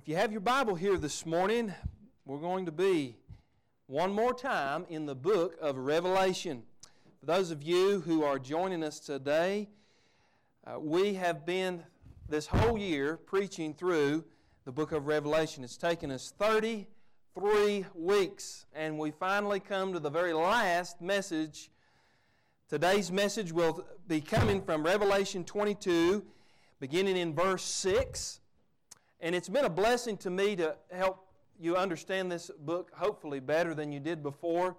If you have your Bible here this morning, we're going to be one more time in the book of Revelation. For those of you who are joining us today, uh, we have been this whole year preaching through the book of Revelation. It's taken us 33 weeks, and we finally come to the very last message. Today's message will be coming from Revelation 22, beginning in verse 6. And it's been a blessing to me to help you understand this book hopefully better than you did before.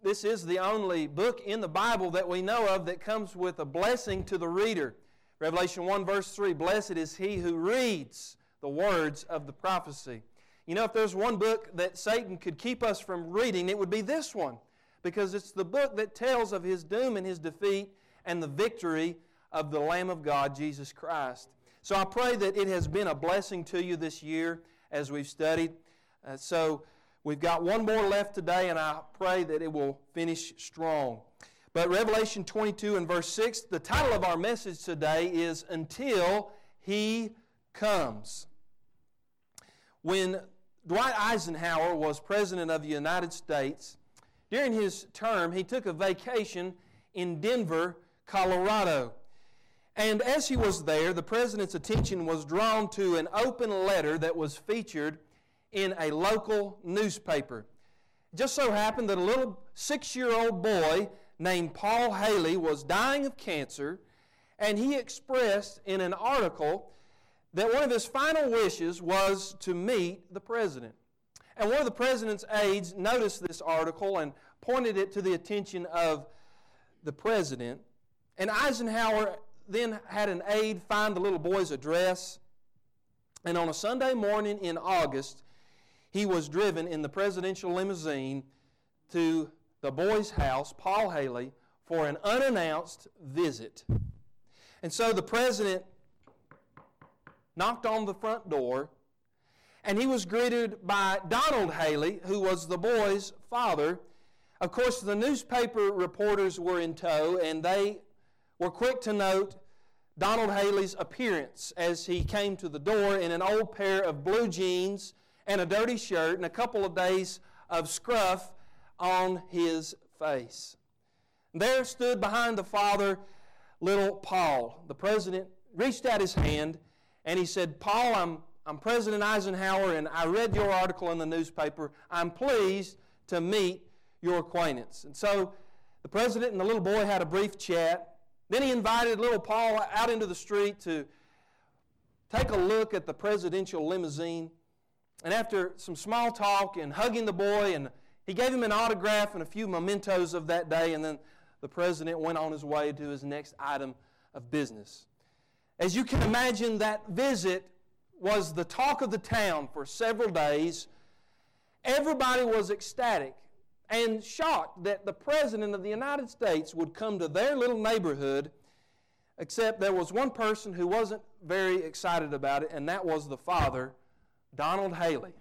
This is the only book in the Bible that we know of that comes with a blessing to the reader. Revelation 1, verse 3 Blessed is he who reads the words of the prophecy. You know, if there's one book that Satan could keep us from reading, it would be this one, because it's the book that tells of his doom and his defeat and the victory of the Lamb of God, Jesus Christ. So I pray that it has been a blessing to you this year as we've studied. Uh, so we've got one more left today, and I pray that it will finish strong. But Revelation 22 and verse 6, the title of our message today is Until He Comes. When Dwight Eisenhower was President of the United States, during his term, he took a vacation in Denver, Colorado. And as he was there, the president's attention was drawn to an open letter that was featured in a local newspaper. It just so happened that a little six year old boy named Paul Haley was dying of cancer, and he expressed in an article that one of his final wishes was to meet the president. And one of the president's aides noticed this article and pointed it to the attention of the president. And Eisenhower then had an aide find the little boy's address. And on a Sunday morning in August, he was driven in the presidential limousine to the boy's house, Paul Haley, for an unannounced visit. And so the president knocked on the front door, and he was greeted by Donald Haley, who was the boy's father. Of course, the newspaper reporters were in tow, and they were quick to note Donald Haley's appearance as he came to the door in an old pair of blue jeans and a dirty shirt and a couple of days of scruff on his face. There stood behind the father little Paul. The president reached out his hand and he said, Paul, I'm, I'm President Eisenhower and I read your article in the newspaper. I'm pleased to meet your acquaintance. And so the president and the little boy had a brief chat. Then he invited little Paul out into the street to take a look at the presidential limousine. And after some small talk and hugging the boy, and he gave him an autograph and a few mementos of that day, and then the president went on his way to his next item of business. As you can imagine, that visit was the talk of the town for several days. Everybody was ecstatic and shocked that the President of the United States would come to their little neighborhood, except there was one person who wasn't very excited about it, and that was the father, Donald Haley.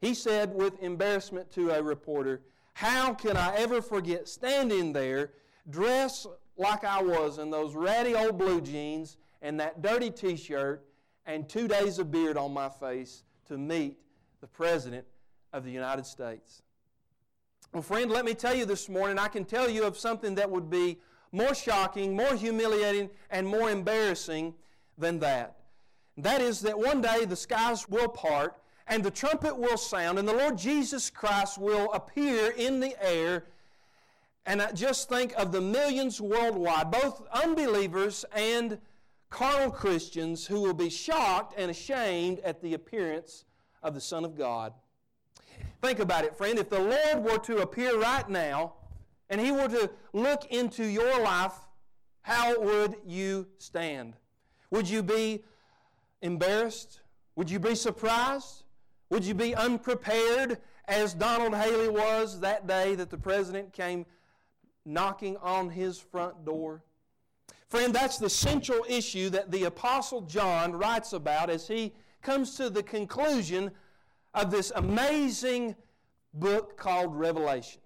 He said with embarrassment to a reporter, How can I ever forget standing there dressed like I was in those ratty old blue jeans and that dirty t shirt and two days of beard on my face to meet the President of the United States? Well, friend, let me tell you this morning, I can tell you of something that would be more shocking, more humiliating, and more embarrassing than that. That is that one day the skies will part and the trumpet will sound and the Lord Jesus Christ will appear in the air. And I just think of the millions worldwide, both unbelievers and carnal Christians, who will be shocked and ashamed at the appearance of the Son of God. Think about it, friend. If the Lord were to appear right now and He were to look into your life, how would you stand? Would you be embarrassed? Would you be surprised? Would you be unprepared as Donald Haley was that day that the president came knocking on his front door? Friend, that's the central issue that the Apostle John writes about as he comes to the conclusion of this amazing book called Revelation.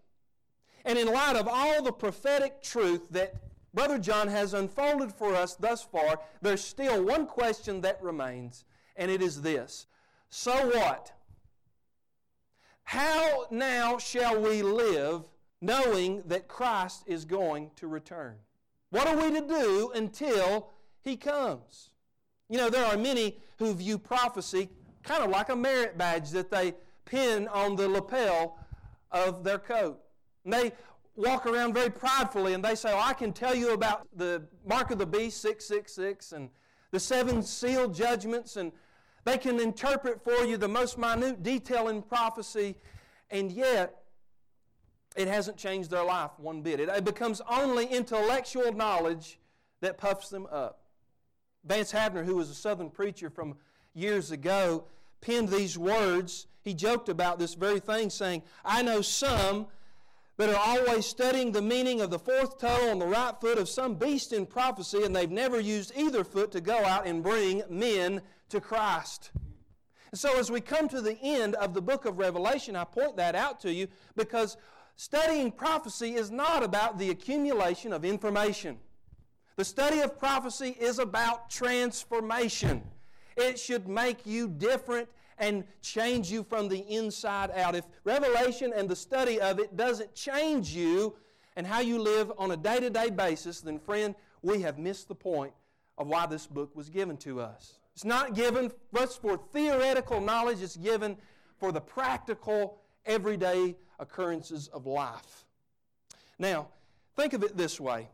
And in light of all the prophetic truth that Brother John has unfolded for us thus far, there's still one question that remains, and it is this So what? How now shall we live knowing that Christ is going to return? What are we to do until He comes? You know, there are many who view prophecy kind of like a merit badge that they pin on the lapel of their coat. And they walk around very pridefully and they say, oh, I can tell you about the mark of the beast, 666, and the seven sealed judgments, and they can interpret for you the most minute detail in prophecy, and yet it hasn't changed their life one bit. It, becomes only intellectual knowledge that puffs them up. Vance Havner, who was a Southern preacher from years ago, penned these words. He joked about this very thing, saying, I know some that are always studying the meaning of the fourth toe on the right foot of some beast in prophecy, and they've never used either foot to go out and bring men to Christ. And so, as we come to the end of the book of Revelation, I point that out to you because studying prophecy is not about the accumulation of information. The study of prophecy is about transformation. It should make you different and change you from the inside out. If revelation and the study of it doesn't change you and how you live on a day to day basis, then, friend, we have missed the point of why this book was given to us. It's not given just for theoretical knowledge, it's given for the practical, everyday occurrences of life. Now, think of it this way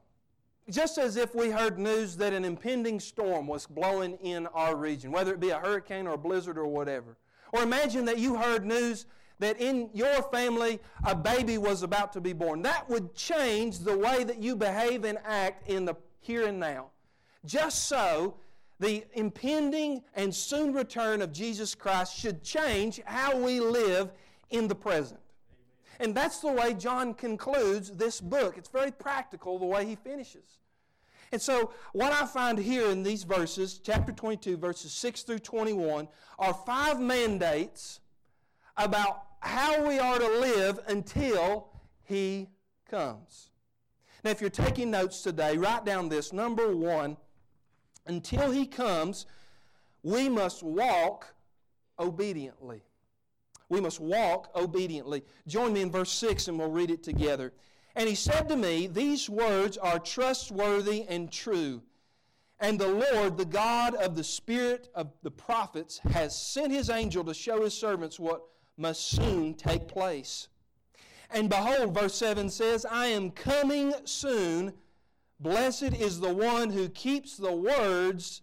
just as if we heard news that an impending storm was blowing in our region, whether it be a hurricane or a blizzard or whatever. Or imagine that you heard news that in your family a baby was about to be born. That would change the way that you behave and act in the here and now. Just so, the impending and soon return of Jesus Christ should change how we live in the present. And that's the way John concludes this book. It's very practical the way he finishes. And so, what I find here in these verses, chapter 22, verses 6 through 21, are five mandates about how we are to live until he comes. Now, if you're taking notes today, write down this. Number one, until he comes, we must walk obediently. We must walk obediently. Join me in verse 6 and we'll read it together. And he said to me, These words are trustworthy and true. And the Lord, the God of the Spirit of the prophets, has sent his angel to show his servants what must soon take place. And behold, verse 7 says, I am coming soon. Blessed is the one who keeps the words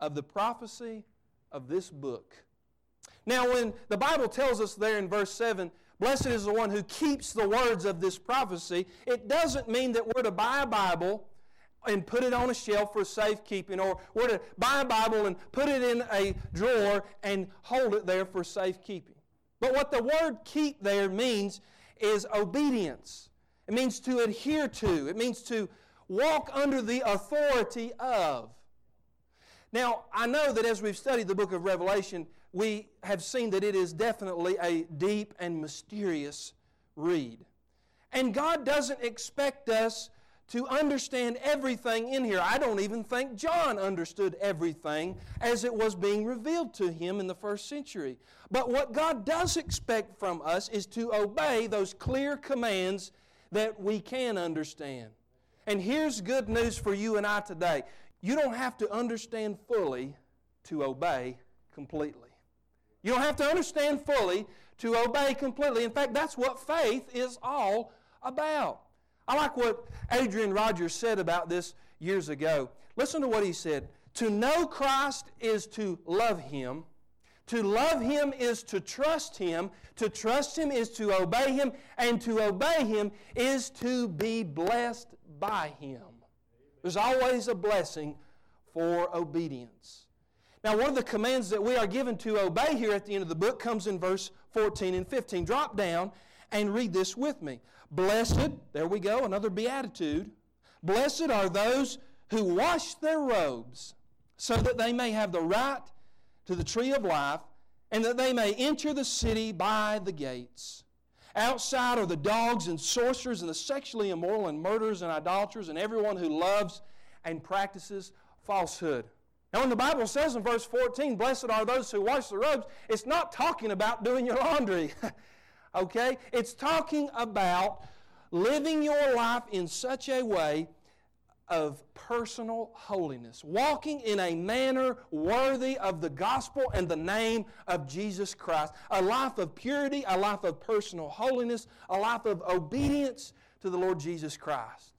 of the prophecy of this book. Now, when the Bible tells us there in verse 7, blessed is the one who keeps the words of this prophecy, it doesn't mean that we're to buy a Bible and put it on a shelf for safekeeping, or we're to buy a Bible and put it in a drawer and hold it there for safekeeping. But what the word keep there means is obedience. It means to adhere to. It means to walk under the authority of. Now, I know that as we've studied the book of Revelation, we have seen that it is definitely a deep and mysterious read. And God doesn't expect us to understand everything in here. I don't even think John understood everything as it was being revealed to him in the first century. But what God does expect from us is to obey those clear commands that we can understand. And here's good news for you and I today you don't have to understand fully to obey completely. You don't have to understand fully to obey completely. In fact, that's what faith is all about. I like what Adrian Rogers said about this years ago. Listen to what he said. To know Christ is to love Him. To love Him is to trust Him. To trust Him is to obey Him. And to obey Him is to be blessed by Him. There's always a blessing for obedience. Now, one of the commands that we are given to obey here at the end of the book comes in verse 14 and 15. Drop down and read this with me. Blessed, there we go, another beatitude. Blessed are those who wash their robes so that they may have the right to the tree of life and that they may enter the city by the gates. Outside are the dogs and sorcerers and the sexually immoral and murderers and idolaters and everyone who loves and practices falsehood. Now, when the Bible says in verse 14, Blessed are those who wash the robes, it's not talking about doing your laundry. okay? It's talking about living your life in such a way of personal holiness, walking in a manner worthy of the gospel and the name of Jesus Christ. A life of purity, a life of personal holiness, a life of obedience to the Lord Jesus Christ.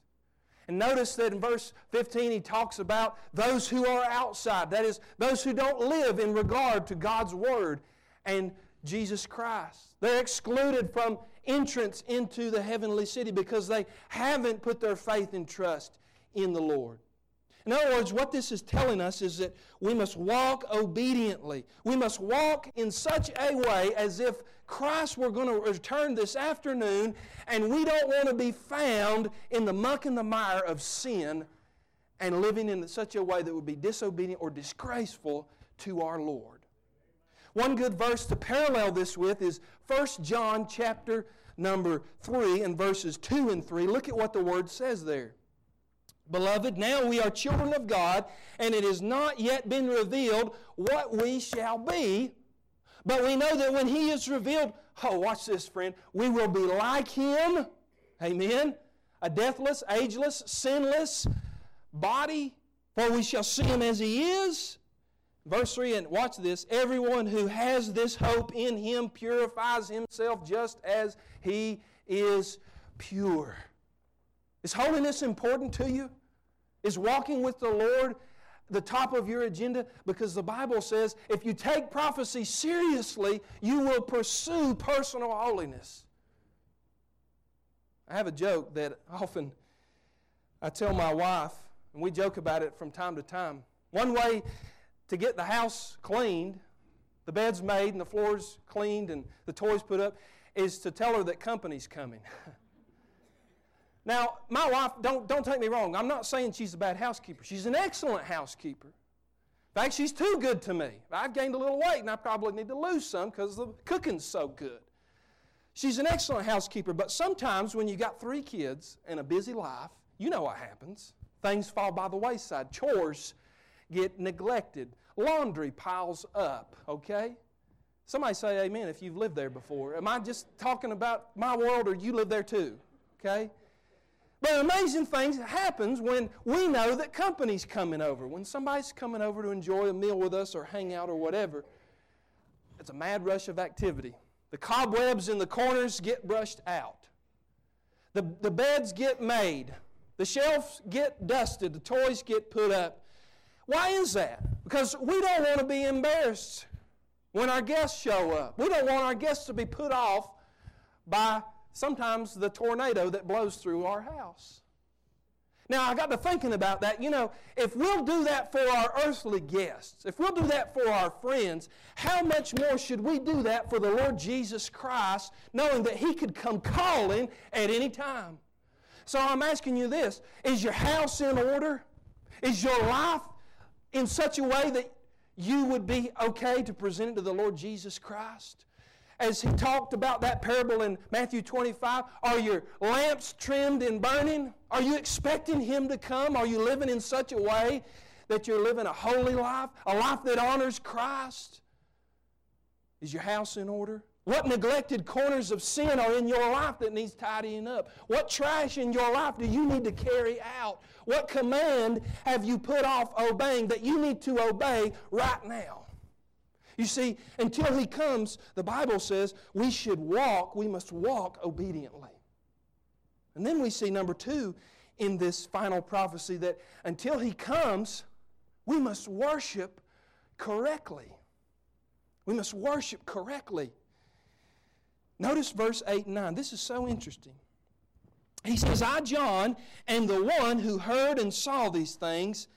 And notice that in verse 15 he talks about those who are outside, that is, those who don't live in regard to God's Word and Jesus Christ. They're excluded from entrance into the heavenly city because they haven't put their faith and trust in the Lord. In other words, what this is telling us is that we must walk obediently. We must walk in such a way as if Christ were going to return this afternoon and we don't want to be found in the muck and the mire of sin and living in such a way that would be disobedient or disgraceful to our Lord. One good verse to parallel this with is 1 John chapter number 3 and verses 2 and 3. Look at what the word says there. Beloved, now we are children of God, and it has not yet been revealed what we shall be. But we know that when He is revealed, oh, watch this, friend, we will be like Him. Amen. A deathless, ageless, sinless body, for we shall see Him as He is. Verse 3, and watch this everyone who has this hope in Him purifies himself just as He is pure. Is holiness important to you? Is walking with the Lord the top of your agenda? Because the Bible says if you take prophecy seriously, you will pursue personal holiness. I have a joke that often I tell my wife, and we joke about it from time to time. One way to get the house cleaned, the bed's made and the floors cleaned and the toys put up, is to tell her that company's coming. Now, my wife, don't, don't take me wrong, I'm not saying she's a bad housekeeper. She's an excellent housekeeper. In fact, she's too good to me. I've gained a little weight and I probably need to lose some because the cooking's so good. She's an excellent housekeeper, but sometimes when you got three kids and a busy life, you know what happens. Things fall by the wayside. Chores get neglected. Laundry piles up, okay? Somebody say amen if you've lived there before. Am I just talking about my world or you live there too? Okay? But amazing things happens when we know that company's coming over. When somebody's coming over to enjoy a meal with us or hang out or whatever, it's a mad rush of activity. The cobwebs in the corners get brushed out. The, the beds get made. The shelves get dusted. The toys get put up. Why is that? Because we don't want to be embarrassed when our guests show up. We don't want our guests to be put off by sometimes the tornado that blows through our house. Now, I got to thinking about that. You know, if we'll do that for our earthly guests, if we'll do that for our friends, how much more should we do that for the Lord Jesus Christ, knowing that He could come calling at any time? So I'm asking you this Is your house in order? Is your life in such a way that you would be okay to present it to the Lord Jesus Christ? As he talked about that parable in Matthew 25? Are your lamps trimmed and burning? Are you expecting him to come? Are you living in such a way that you're living a holy life, a life that honors Christ? Is your house in order? What neglected corners of sin are in your life that needs tidying up? What trash in your life do you need to carry out? What command have you put off obeying that you need to obey right now? You see, until he comes, the Bible says we should walk, we must walk obediently. And then we see number two in this final prophecy that until he comes, we must worship correctly. We must worship correctly. Notice verse 8 and 9. This is so interesting. He says, I, John, am the one who heard and saw these things.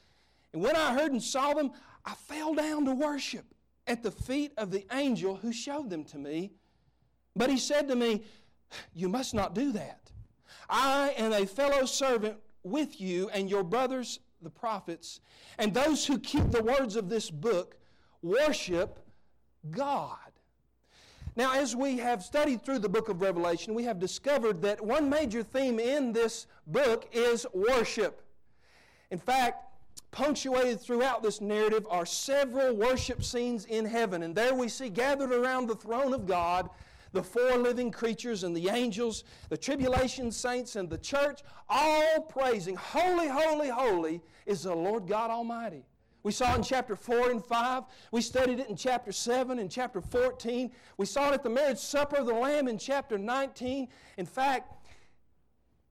And when I heard and saw them, I fell down to worship at the feet of the angel who showed them to me. But he said to me, You must not do that. I am a fellow servant with you and your brothers, the prophets, and those who keep the words of this book worship God. Now, as we have studied through the book of Revelation, we have discovered that one major theme in this book is worship. In fact, punctuated throughout this narrative are several worship scenes in heaven. And there we see gathered around the throne of God the four living creatures and the angels, the tribulation saints and the church, all praising, Holy, holy, holy is the Lord God Almighty. We saw it in chapter 4 and 5. We studied it in chapter 7 and chapter 14. We saw it at the marriage supper of the Lamb in chapter 19. In fact,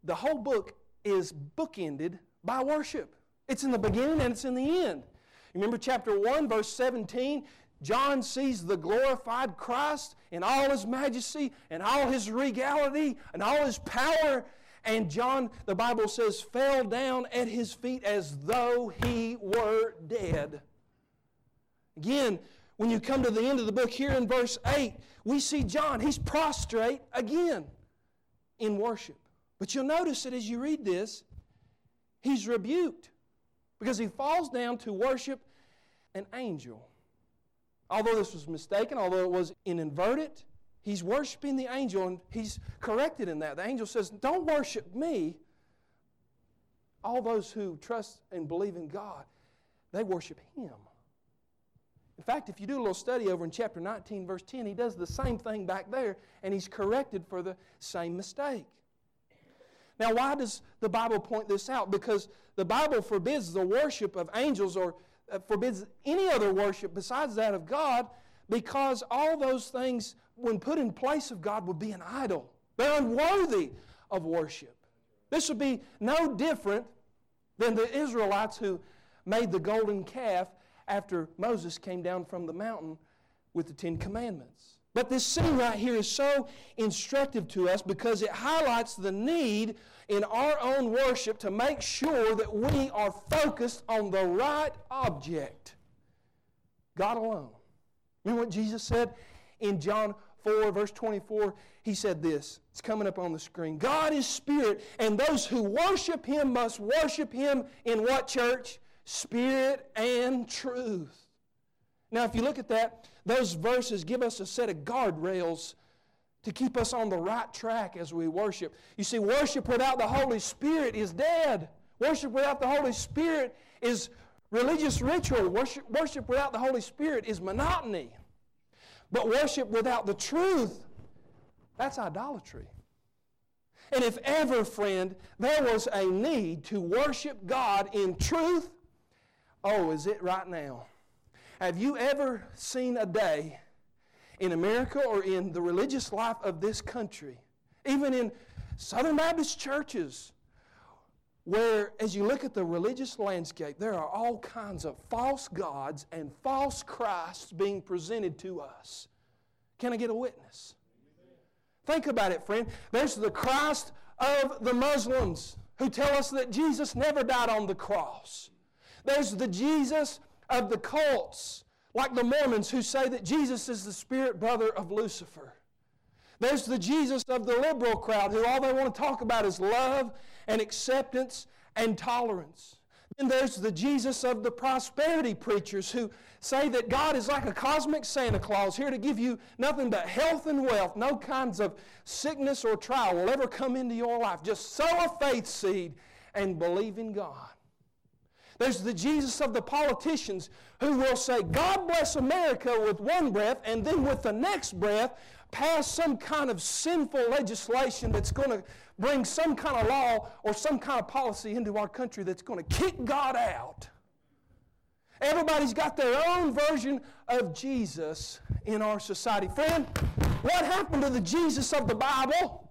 the whole book is bookended by worship. It's in the beginning and it's in the end. Remember chapter 1, verse 17? John sees the glorified Christ in all his majesty and all his regality and all his power. And John, the Bible says, fell down at his feet as though he were dead. Again, when you come to the end of the book here in verse 8, we see John, he's prostrate again in worship. But you'll notice that as you read this, he's rebuked because he falls down to worship an angel. Although this was mistaken, although it was inverted, He's worshiping the angel and he's corrected in that. The angel says, Don't worship me. All those who trust and believe in God, they worship Him. In fact, if you do a little study over in chapter 19, verse 10, he does the same thing back there and he's corrected for the same mistake. Now, why does the Bible point this out? Because the Bible forbids the worship of angels or uh, forbids any other worship besides that of God because all those things when put in place of God, would be an idol. They're unworthy of worship. This would be no different than the Israelites who made the golden calf after Moses came down from the mountain with the Ten Commandments. But this scene right here is so instructive to us because it highlights the need in our own worship to make sure that we are focused on the right object God alone. Remember what Jesus said in John 4, verse 24, he said this. It's coming up on the screen. God is spirit, and those who worship him must worship him in what church? Spirit and truth. Now, if you look at that, those verses give us a set of guardrails to keep us on the right track as we worship. You see, worship without the Holy Spirit is dead. Worship without the Holy Spirit is religious ritual. Worship, worship without the Holy Spirit is monotony. But worship without the truth, that's idolatry. And if ever, friend, there was a need to worship God in truth, oh, is it right now? Have you ever seen a day in America or in the religious life of this country, even in Southern Baptist churches, where, as you look at the religious landscape, there are all kinds of false gods and false Christs being presented to us. Can I get a witness? Think about it, friend. There's the Christ of the Muslims who tell us that Jesus never died on the cross. There's the Jesus of the cults, like the Mormons who say that Jesus is the spirit brother of Lucifer. There's the Jesus of the liberal crowd who all they want to talk about is love and acceptance and tolerance. Then there's the Jesus of the prosperity preachers who say that God is like a cosmic Santa Claus here to give you nothing but health and wealth. No kinds of sickness or trial will ever come into your life. Just sow a faith seed and believe in God. There's the Jesus of the politicians who will say, God bless America with one breath, and then with the next breath, pass some kind of sinful legislation that's going to bring some kind of law or some kind of policy into our country that's going to kick God out. Everybody's got their own version of Jesus in our society. Friend, what happened to the Jesus of the Bible?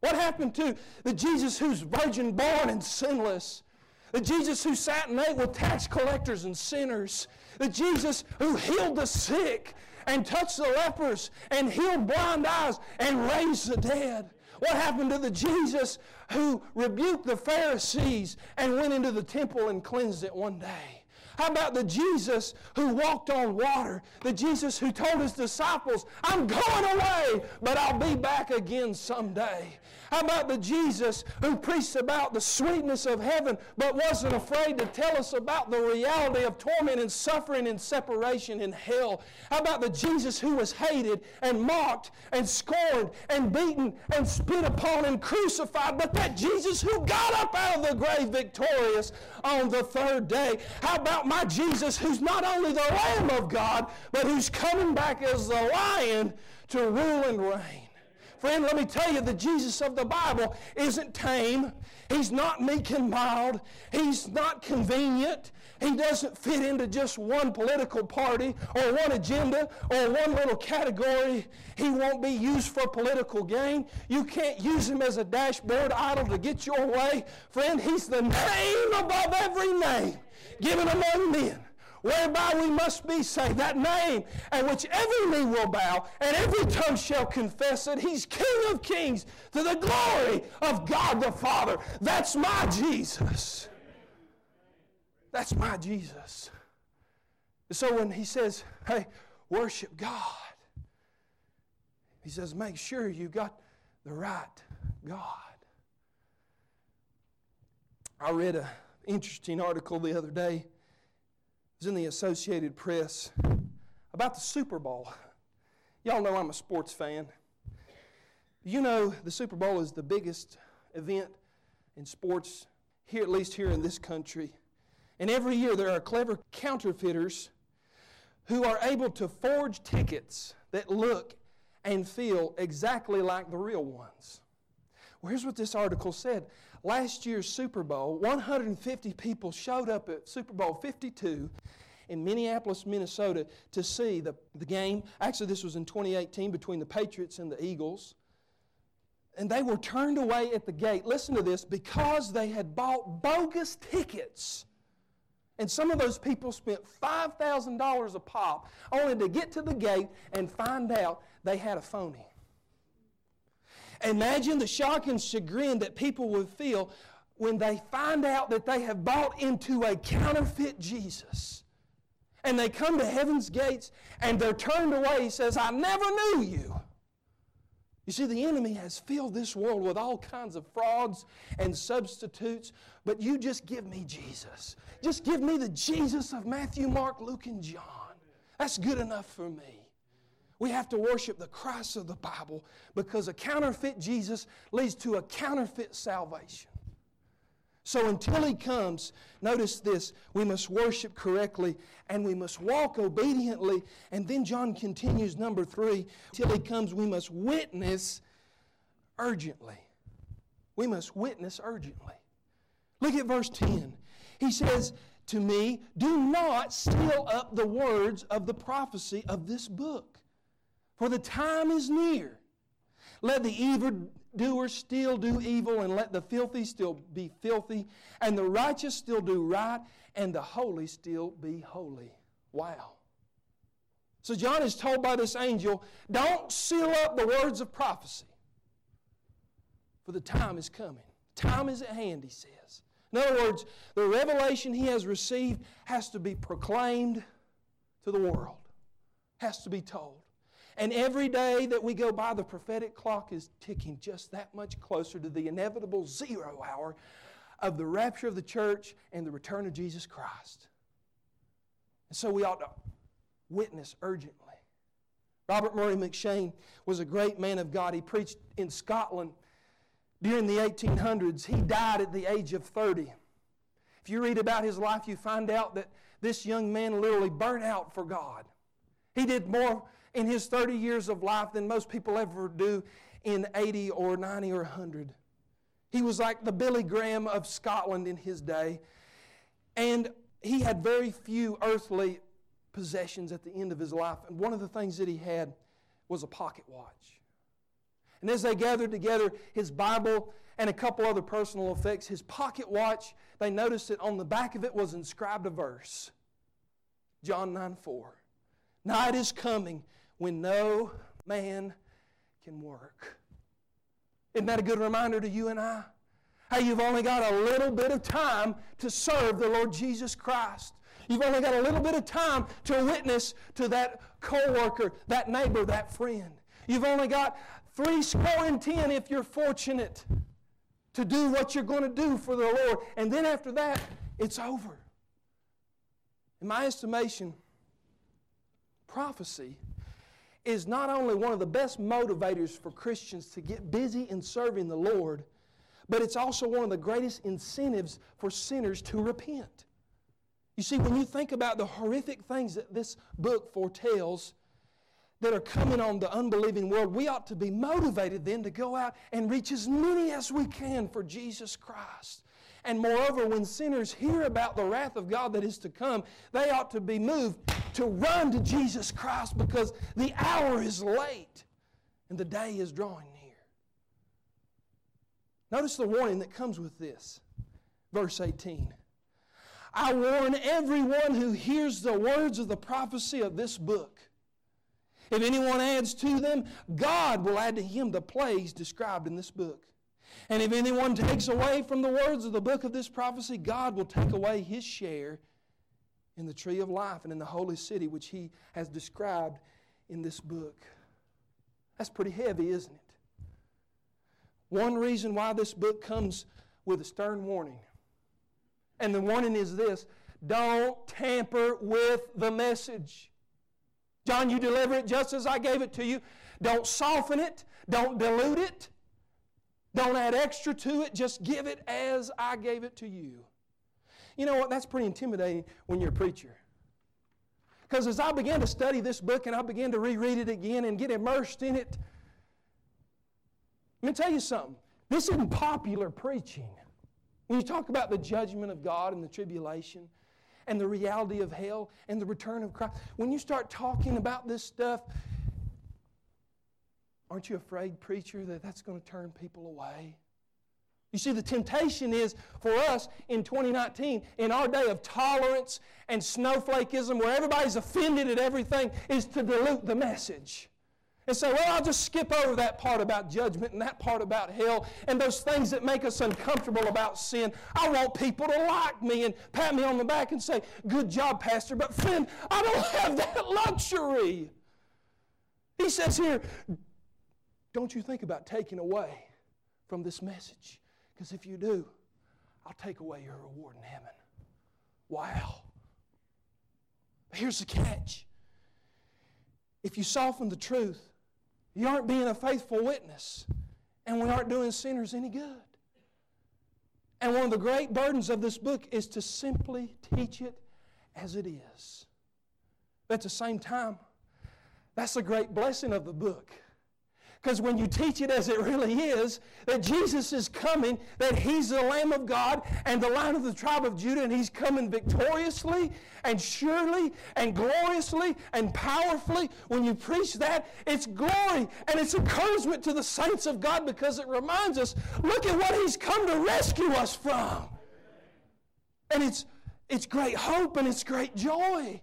What happened to the Jesus who's virgin born and sinless? The Jesus who sat and ate with tax collectors and sinners? The Jesus who healed the sick and touched the lepers and healed blind eyes and raised the dead? What happened to the Jesus who rebuked the Pharisees and went into the temple and cleansed it one day? How about the Jesus who walked on water? The Jesus who told his disciples, I'm going away, but I'll be back again someday. How about the Jesus who preached about the sweetness of heaven but wasn't afraid to tell us about the reality of torment and suffering and separation in hell? How about the Jesus who was hated and mocked and scorned and beaten and spit upon and crucified, but that Jesus who got up out of the grave victorious on the third day? How about my Jesus who's not only the Lamb of God, but who's coming back as the lion to rule and reign? Friend, let me tell you, the Jesus of the Bible isn't tame. He's not meek and mild. He's not convenient. He doesn't fit into just one political party or one agenda or one little category. He won't be used for political gain. You can't use him as a dashboard idol to get your way. Friend, he's the name above every name given among men whereby we must be saved. That name at which every knee will bow and every tongue shall confess that He's King of kings to the glory of God the Father. That's my Jesus. That's my Jesus. So when He says, hey, worship God, He says, make sure you got the right God. I read an interesting article the other day was in the Associated Press about the Super Bowl. Y'all know I'm a sports fan. You know the Super Bowl is the biggest event in sports here, at least here in this country. And every year there are clever counterfeiters who are able to forge tickets that look and feel exactly like the real ones. Well, here's what this article said. Last year's Super Bowl, 150 people showed up at Super Bowl 52 in Minneapolis, Minnesota to see the, the game. Actually, this was in 2018 between the Patriots and the Eagles. And they were turned away at the gate. Listen to this because they had bought bogus tickets. And some of those people spent $5,000 a pop only to get to the gate and find out they had a phony. Imagine the shock and chagrin that people would feel when they find out that they have bought into a counterfeit Jesus. And they come to heaven's gates and they're turned away. He says, I never knew you. You see, the enemy has filled this world with all kinds of frauds and substitutes, but you just give me Jesus. Just give me the Jesus of Matthew, Mark, Luke, and John. That's good enough for me. We have to worship the Christ of the Bible because a counterfeit Jesus leads to a counterfeit salvation. So until he comes, notice this we must worship correctly and we must walk obediently. And then John continues, number three, until he comes, we must witness urgently. We must witness urgently. Look at verse 10. He says, To me, do not seal up the words of the prophecy of this book for the time is near. Let the evildoer still do evil, and let the filthy still be filthy, and the righteous still do right, and the holy still be holy. Wow. So John is told by this angel, don't seal up the words of prophecy, for the time is coming. Time is at hand, he says. In other words, the revelation he has received has to be proclaimed to the world, has to be told. And every day that we go by, the prophetic clock is ticking just that much closer to the inevitable zero hour of the rapture of the church and the return of Jesus Christ. And so we ought to witness urgently. Robert Murray M'Cheyne was a great man of God. He preached in Scotland during the 1800s. He died at the age of 30. If you read about his life, you find out that this young man literally burnt out for God. He did more in his 30 years of life than most people ever do in 80 or 90 or 100. He was like the Billy Graham of Scotland in his day. And he had very few earthly possessions at the end of his life. And one of the things that he had was a pocket watch. And as they gathered together his Bible and a couple other personal effects, his pocket watch, they noticed that on the back of it was inscribed a verse John 9 4. Night is coming when no man can work. Isn't that a good reminder to you and I? Hey, you've only got a little bit of time to serve the Lord Jesus Christ. You've only got a little bit of time to witness to that coworker, that neighbor, that friend. You've only got three score and ten if you're fortunate to do what you're going to do for the Lord. And then after that, it's over. In my estimation, prophecy is not only one of the best motivators for Christians to get busy in serving the Lord, but it's also one of the greatest incentives for sinners to repent. You see, when you think about the horrific things that this book foretells that are coming on the unbelieving world, we ought to be motivated then to go out and reach as many as we can for Jesus Christ. And moreover, when sinners hear about the wrath of God that is to come, they ought to be moved to run to Jesus Christ because the hour is late and the day is drawing near. Notice the warning that comes with this. Verse 18. I warn everyone who hears the words of the prophecy of this book. If anyone adds to them, God will add to him the plagues described in this book. And if anyone takes away from the words of the book of this prophecy, God will take away his share in the tree of life and in the holy city which he has described in this book. That's pretty heavy, isn't it? One reason why this book comes with a stern warning. And the warning is this don't tamper with the message. John, you deliver it just as I gave it to you. Don't soften it, don't dilute it. Don't add extra to it, just give it as I gave it to you. You know what? That's pretty intimidating when you're a preacher. Because as I began to study this book and I began to reread it again and get immersed in it, let me tell you something. This isn't popular preaching. When you talk about the judgment of God and the tribulation and the reality of hell and the return of Christ, when you start talking about this stuff, Aren't you afraid, preacher, that that's going to turn people away? You see, the temptation is for us in 2019, in our day of tolerance and snowflakeism, where everybody's offended at everything, is to dilute the message. And say, well, I'll just skip over that part about judgment and that part about hell and those things that make us uncomfortable about sin. I want people to like me and pat me on the back and say, good job, Pastor. But friend, I don't have that luxury. He says here, don't you think about taking away from this message. Because if you do, I'll take away your reward in heaven. Wow. Here's the catch if you soften the truth, you aren't being a faithful witness, and we aren't doing sinners any good. And one of the great burdens of this book is to simply teach it as it is. But at the same time, that's a great blessing of the book because when you teach it as it really is, that Jesus is coming, that He's the Lamb of God and the Lion of the tribe of Judah, and He's coming victoriously and surely and gloriously and powerfully. When you preach that, it's glory and it's encouragement to the saints of God because it reminds us look at what He's come to rescue us from. And it's, it's great hope and it's great joy.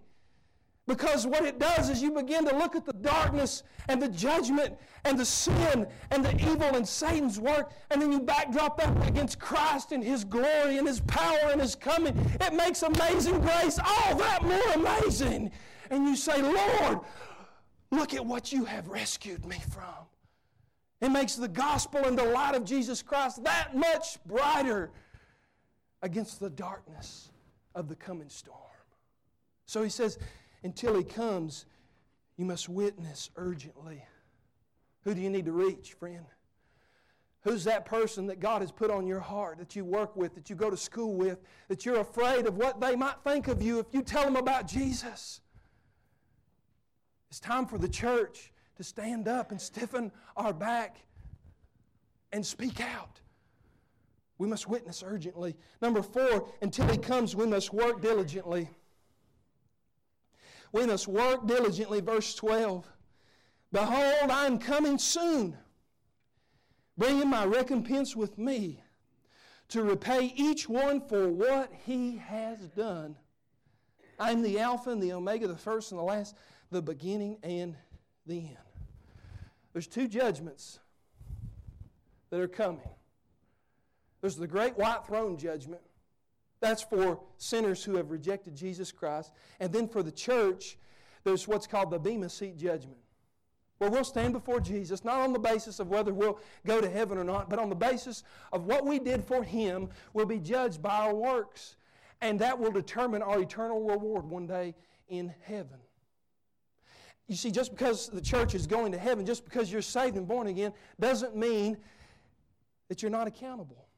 Because what it does is you begin to look at the darkness and the judgment and the sin and the evil and Satan's work, and then you backdrop that against Christ and His glory and His power and His coming. It makes amazing grace all that more amazing. And you say, Lord, look at what you have rescued me from. It makes the gospel and the light of Jesus Christ that much brighter against the darkness of the coming storm. So he says, until He comes, you must witness urgently. Who do you need to reach, friend? Who's that person that God has put on your heart, that you work with, that you go to school with, that you're afraid of what they might think of you if you tell them about Jesus? It's time for the church to stand up and stiffen our back and speak out. We must witness urgently. Number four, until He comes, we must work diligently. We must work diligently. Verse 12 Behold, I am coming soon, bringing my recompense with me to repay each one for what he has done. I am the Alpha and the Omega, the first and the last, the beginning and the end. There's two judgments that are coming. There's the great white throne judgment That's for sinners who have rejected Jesus Christ. And then for the church, there's what's called the Bema Seat judgment, where we'll stand before Jesus, not on the basis of whether we'll go to heaven or not, but on the basis of what we did for Him, we'll be judged by our works. And that will determine our eternal reward one day in heaven. You see, just because the church is going to heaven, just because you're saved and born again, doesn't mean that you're not accountable.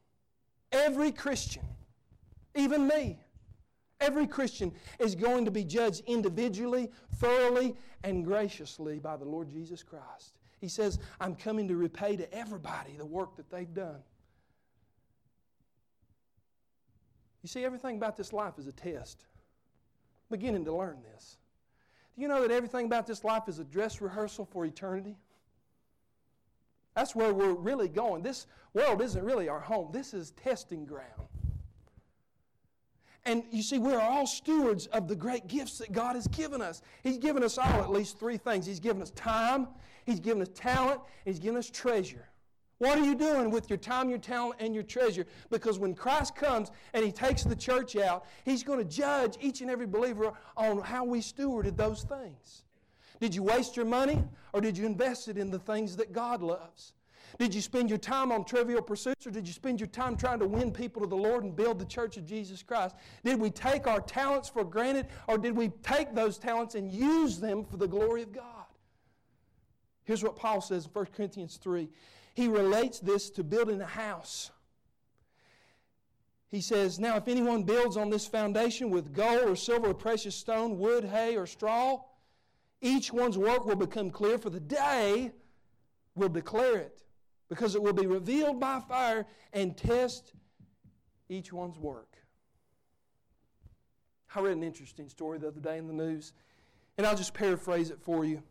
Every Christian even me. Every Christian is going to be judged individually, thoroughly, and graciously by the Lord Jesus Christ. He says, I'm coming to repay to everybody the work that they've done. You see, everything about this life is a test. I'm beginning to learn this. Do you know that everything about this life is a dress rehearsal for eternity? That's where we're really going. This world isn't really our home, this is testing ground. And you see, we're all stewards of the great gifts that God has given us. He's given us all at least three things He's given us time, He's given us talent, He's given us treasure. What are you doing with your time, your talent, and your treasure? Because when Christ comes and He takes the church out, He's going to judge each and every believer on how we stewarded those things. Did you waste your money or did you invest it in the things that God loves? Did you spend your time on trivial pursuits or did you spend your time trying to win people to the Lord and build the church of Jesus Christ? Did we take our talents for granted or did we take those talents and use them for the glory of God? Here's what Paul says in 1 Corinthians 3. He relates this to building a house. He says, Now, if anyone builds on this foundation with gold or silver or precious stone, wood, hay, or straw, each one's work will become clear, for the day will declare it because it will be revealed by fire and test each one's work. I read an interesting story the other day in the news, and I'll just paraphrase it for you.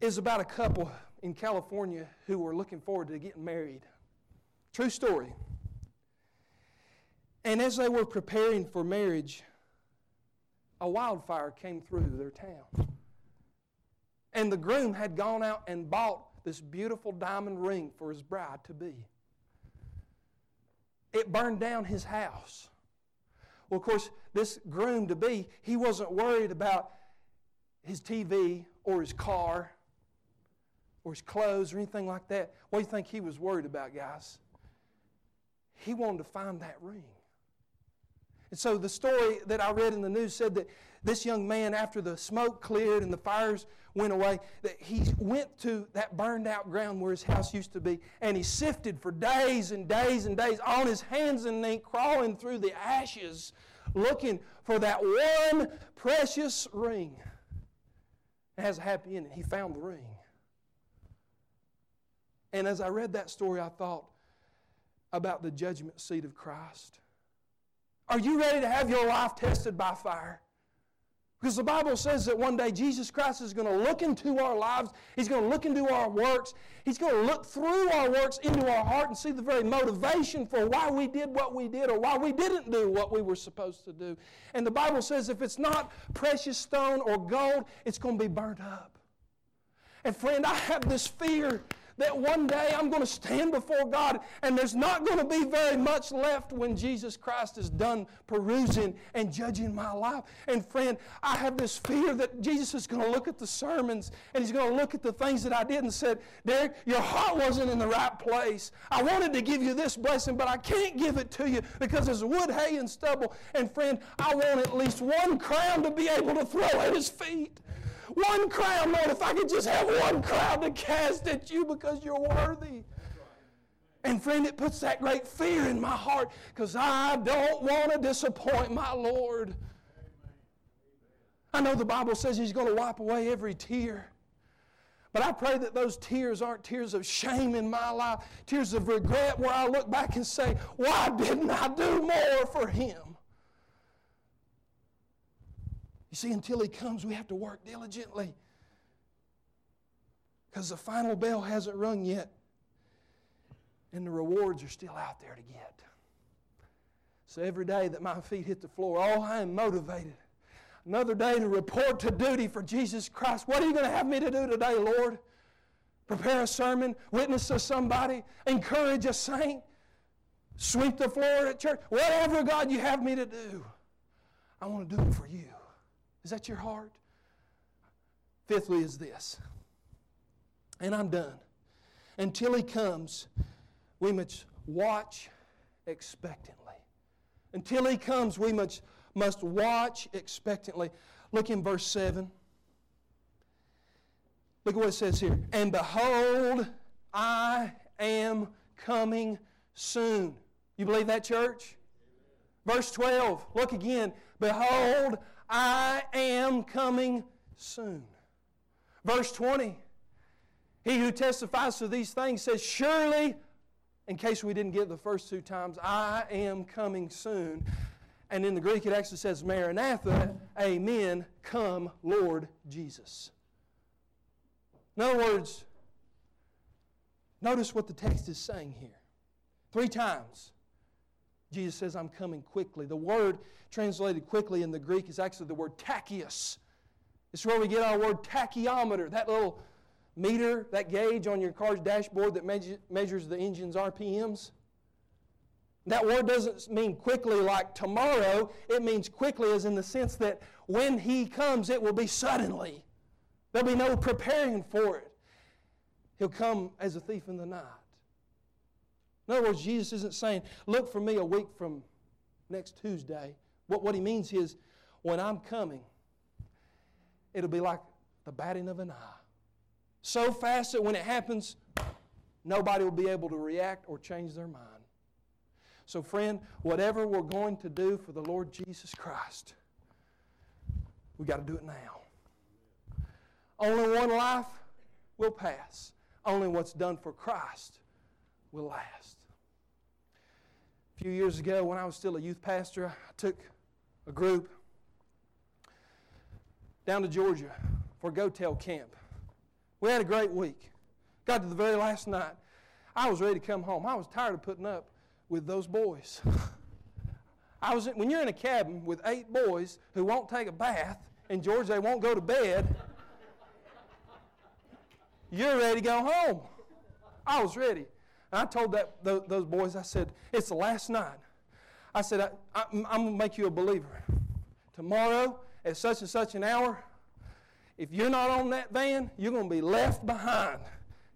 It's about a couple in California who were looking forward to getting married. True story. And as they were preparing for marriage, a wildfire came through their town. And the groom had gone out and bought this beautiful diamond ring for his bride to be. It burned down his house. Well, of course, this groom to be, he wasn't worried about his TV or his car or his clothes or anything like that. What do you think he was worried about, guys? He wanted to find that ring. And so the story that I read in the news said that this young man, after the smoke cleared and the fires went away, that he went to that burned out ground where his house used to be, and he sifted for days and days and days on his hands and knees, crawling through the ashes, looking for that one precious ring. It has a happy ending. He found the ring. And as I read that story, I thought about the judgment seat of Christ. Are you ready to have your life tested by fire? Because the Bible says that one day Jesus Christ is going to look into our lives. He's going to look into our works. He's going to look through our works into our heart and see the very motivation for why we did what we did or why we didn't do what we were supposed to do. And the Bible says if it's not precious stone or gold, it's going to be burnt up. And friend, I have this fear that one day I'm going to stand before God and there's not going to be very much left when Jesus Christ is done perusing and judging my life. And friend, I have this fear that Jesus is going to look at the sermons and he's going to look at the things that I did and said, Derek, your heart wasn't in the right place. I wanted to give you this blessing, but I can't give it to you because there's wood, hay, and stubble. And friend, I want at least one crown to be able to throw at his feet. One crown, Lord, if I could just have one crown to cast at you because you're worthy. And friend, it puts that great fear in my heart because I don't want to disappoint my Lord. I know the Bible says He's going to wipe away every tear. But I pray that those tears aren't tears of shame in my life, tears of regret where I look back and say, Why didn't I do more for Him? You see, until He comes, we have to work diligently because the final bell hasn't rung yet, and the rewards are still out there to get. So every day that my feet hit the floor, oh, I am motivated. Another day to report to duty for Jesus Christ. What are you going to have me to do today, Lord? Prepare a sermon, witness to somebody, encourage a saint. sweep the floor at church. Whatever, God, you have me to do, I want to do it for you. Is that your heart? Fifthly, is this, and I'm done. Until He comes, we must watch expectantly. Until He comes, we must, must watch expectantly. Look in verse 7. Look at what it says here. And behold, I am coming soon. You believe that, church? Verse 12, look again. Behold, I am coming soon. Verse 20, he who testifies to these things says, Surely, in case we didn't get the first two times, I am coming soon. And in the Greek, it actually says, Maranatha, Amen, come, Lord Jesus. In other words, notice what the text is saying here. Three times, Jesus says, I'm coming quickly. The word translated quickly in the Greek is actually the word tachys. It's where we get our word tachyometer, that little meter, that gauge on your car's dashboard that measures the engine's RPMs. That word doesn't mean quickly like tomorrow. It means quickly as in the sense that when He comes, it will be suddenly. There'll be no preparing for it. He'll come as a thief in the night. In other words, Jesus isn't saying, look for me a week from next Tuesday. What, what he means is, when I'm coming, it'll be like the batting of an eye. So fast that when it happens, nobody will be able to react or change their mind. So, friend, whatever we're going to do for the Lord Jesus Christ, we got to do it now. Only one life will pass. Only what's done for Christ will last. A few years ago, when I was still a youth pastor, I took a group down to Georgia for Go Tell camp. We had a great week. Got to the very last night. I was ready to come home. I was tired of putting up with those boys. I was when you're in a cabin with eight boys who won't take a bath, in Georgia they won't go to bed, you're ready to go home. I was ready. And I told that, those boys, I said, it's the last night. I said, I, I, I'm going to make you a believer. Tomorrow, at such and such an hour, if you're not on that van, you're going to be left behind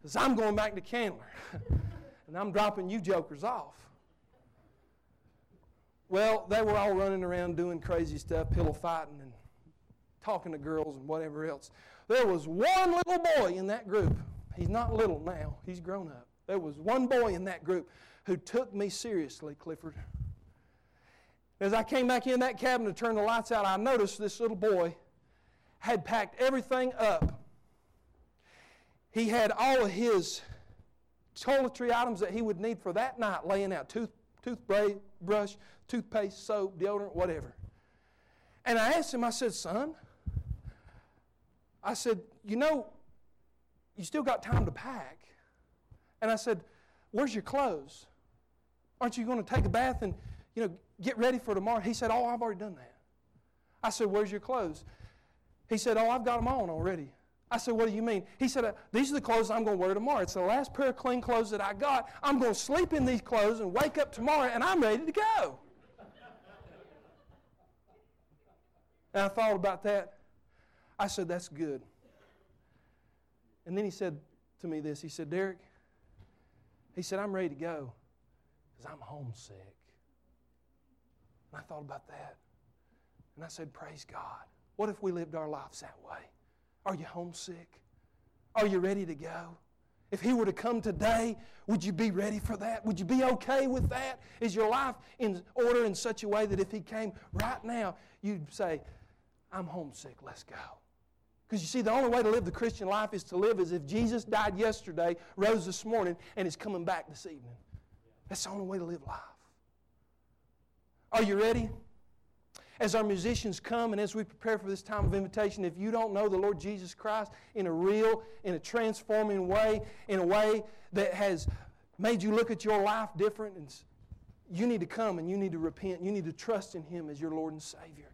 because I'm going back to Candler and I'm dropping you jokers off. Well, they were all running around doing crazy stuff, pillow fighting and talking to girls and whatever else. There was one little boy in that group. He's not little now, he's grown up. There was one boy in that group who took me seriously, Clifford. As I came back in that cabin to turn the lights out, I noticed this little boy had packed everything up. He had all of his toiletry items that he would need for that night laying out tooth, toothbrush, toothpaste, soap, deodorant, whatever. And I asked him, I said, Son, I said, You know, you still got time to pack. And I said, Where's your clothes? Aren't you going to take a bath and you know, get ready for tomorrow. He said, Oh, I've already done that. I said, Where's your clothes? He said, Oh, I've got them on already. I said, What do you mean? He said, uh, These are the clothes I'm going to wear tomorrow. It's the last pair of clean clothes that I got. I'm going to sleep in these clothes and wake up tomorrow and I'm ready to go. and I thought about that. I said, That's good. And then he said to me this He said, Derek, he said, I'm ready to go because I'm homesick. And I thought about that. And I said, Praise God. What if we lived our lives that way? Are you homesick? Are you ready to go? If He were to come today, would you be ready for that? Would you be okay with that? Is your life in order in such a way that if He came right now, you'd say, I'm homesick, let's go? Because you see, the only way to live the Christian life is to live as if Jesus died yesterday, rose this morning, and is coming back this evening. That's the only way to live life. Are you ready? As our musicians come and as we prepare for this time of invitation, if you don't know the Lord Jesus Christ in a real, in a transforming way, in a way that has made you look at your life different, and you need to come and you need to repent. You need to trust in Him as your Lord and Savior.